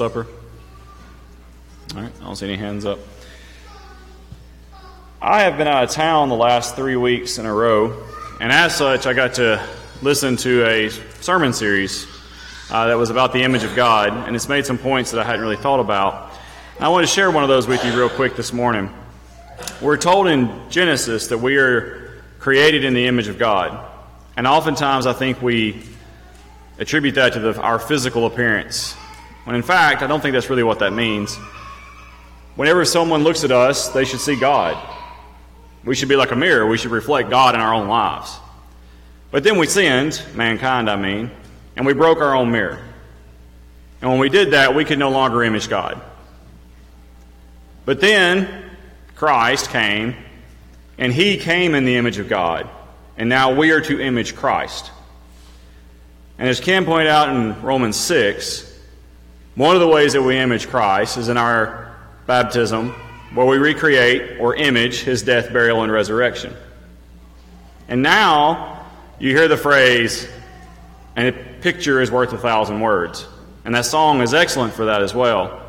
Lord's Supper? All right, I don't see any hands up. I have been out of town the last three weeks in a row, and as such, I got to listen to a sermon series uh, that was about the image of God, and it's made some points that I hadn't really thought about. I want to share one of those with you real quick this morning. We're told in Genesis that we are created in the image of God, and oftentimes I think we attribute that to the, our physical appearance, when in fact, I don't think that's really what that means. Whenever someone looks at us, they should see God. We should be like a mirror. We should reflect God in our own lives. But then we sinned, mankind, I mean, and we broke our own mirror. And when we did that, we could no longer image God. But then Christ came, and he came in the image of God. And now we are to image Christ. And as Ken pointed out in Romans 6, one of the ways that we image Christ is in our baptism where we recreate or image his death, burial, and resurrection. And now you hear the phrase, and a picture is worth a thousand words. And that song is excellent for that as well.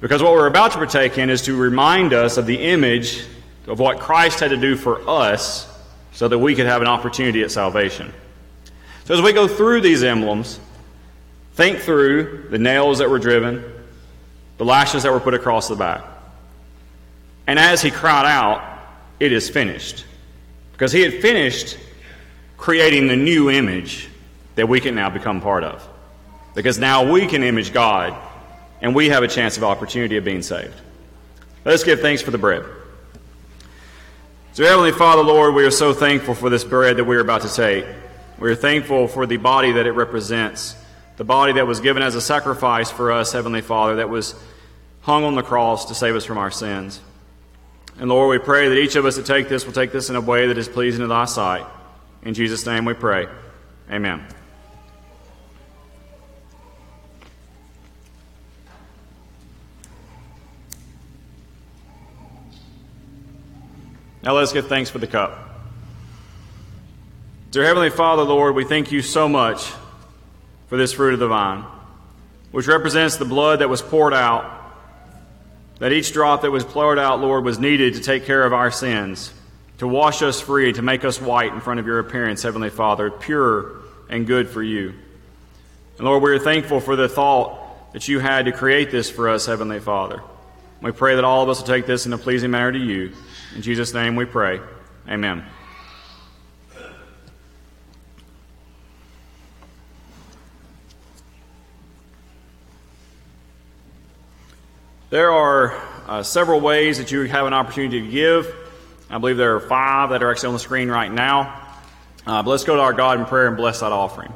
Because what we're about to partake in is to remind us of the image of what Christ had to do for us so that we could have an opportunity at salvation. So as we go through these emblems, think through the nails that were driven, the lashes that were put across the back. And as he cried out, It is finished. Because he had finished creating the new image that we can now become part of. Because now we can image God, and we have a chance of opportunity of being saved. Let us give thanks for the bread. So, Heavenly Father, Lord, we are so thankful for this bread that we are about to take. We are thankful for the body that it represents, the body that was given as a sacrifice for us, Heavenly Father, that was hung on the cross to save us from our sins. And Lord, we pray that each of us that take this will take this in a way that is pleasing to thy sight. In Jesus' name we pray. Amen. Now let's give thanks for the cup. Dear Heavenly Father, Lord, we thank you so much for this fruit of the vine, which represents the blood that was poured out, that each drop that was poured out, Lord, was needed to take care of our sins, to wash us free, to make us white in front of your appearance, Heavenly Father, pure and good for you. And Lord, we are thankful for the thought that you had to create this for us, Heavenly Father. We pray that all of us will take this in a pleasing manner to you. In Jesus' name we pray. Amen. There are uh, several ways that you have an opportunity to give. I believe there are five that are actually on the screen right now. Uh, but let's go to our God in prayer and bless that offering.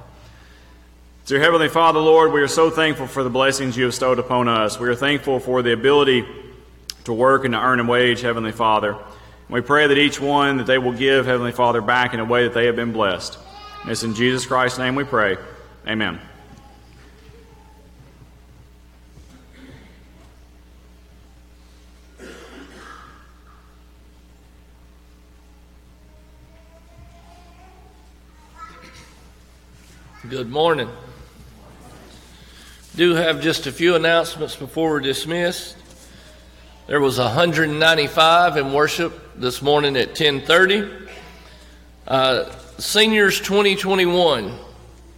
Dear Heavenly Father, Lord, we are so thankful for the blessings you have bestowed upon us. We are thankful for the ability to work and to earn a wage, Heavenly Father. We pray that each one that they will give, Heavenly Father, back in a way that they have been blessed. And it's in Jesus Christ's name we pray. Amen. Good morning. Do have just a few announcements before we're dismissed. There was 195 in worship this morning at 10:30. Uh, seniors 2021.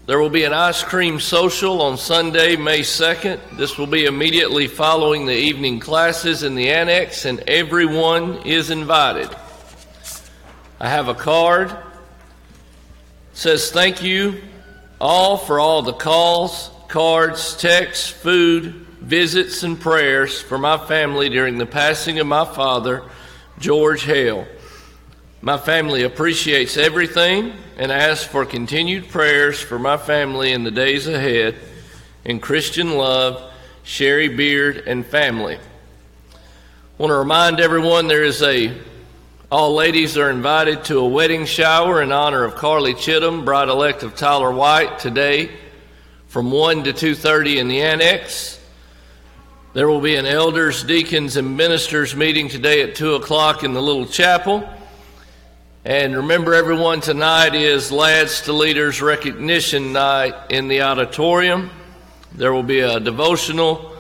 There will be an ice cream social on Sunday, May 2nd. This will be immediately following the evening classes in the annex, and everyone is invited. I have a card. It says thank you all for all the calls, cards, texts, food, visits, and prayers for my family during the passing of my father, George Hale. My family appreciates everything and asks for continued prayers for my family in the days ahead. In Christian love, Sherry Beard and family. I want to remind everyone there is a all ladies are invited to a wedding shower in honor of Carly Chittum, bride elect of Tyler White, today from 1 to 2:30 in the annex. There will be an elders, deacons, and ministers meeting today at 2 o'clock in the little chapel. And remember, everyone, tonight is Lads to Leaders Recognition Night in the auditorium. There will be a devotional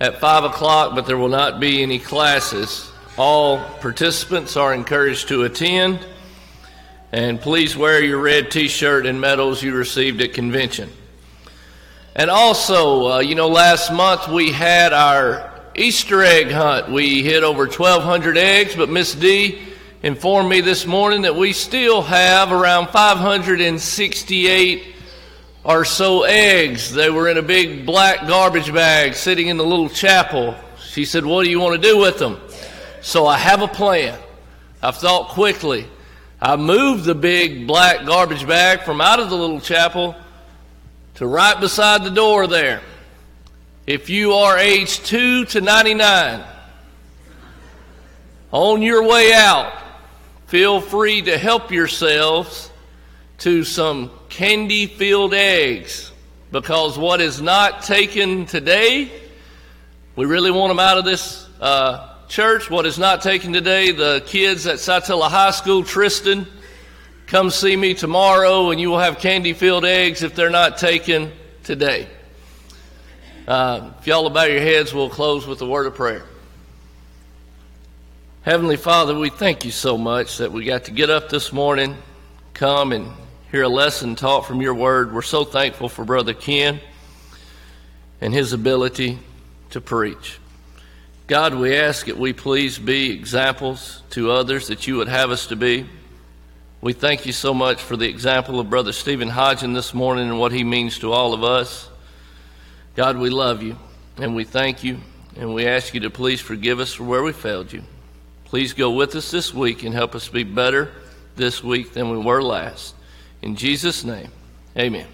at 5 o'clock, but there will not be any classes. All participants are encouraged to attend. And please wear your red t shirt and medals you received at convention. And also, uh, you know, last month we had our Easter egg hunt. We hit over 1,200 eggs, but Miss D informed me this morning that we still have around 568 or so eggs. They were in a big black garbage bag sitting in the little chapel. She said, What do you want to do with them? So I have a plan. I've thought quickly. I moved the big black garbage bag from out of the little chapel to right beside the door there. If you are age 2 to 99, on your way out, feel free to help yourselves to some candy filled eggs because what is not taken today, we really want them out of this uh, church. What is not taken today, the kids at Satilla High School, Tristan, come see me tomorrow and you will have candy filled eggs if they're not taken today. Uh, if y'all bow your heads, we'll close with a word of prayer. Heavenly Father, we thank you so much that we got to get up this morning, come and hear a lesson taught from your word. We're so thankful for Brother Ken and his ability to preach. God, we ask that we please be examples to others that you would have us to be. We thank you so much for the example of Brother Stephen Hodgin this morning and what he means to all of us. God, we love you and we thank you and we ask you to please forgive us for where we failed you. Please go with us this week and help us be better this week than we were last. In Jesus' name, amen.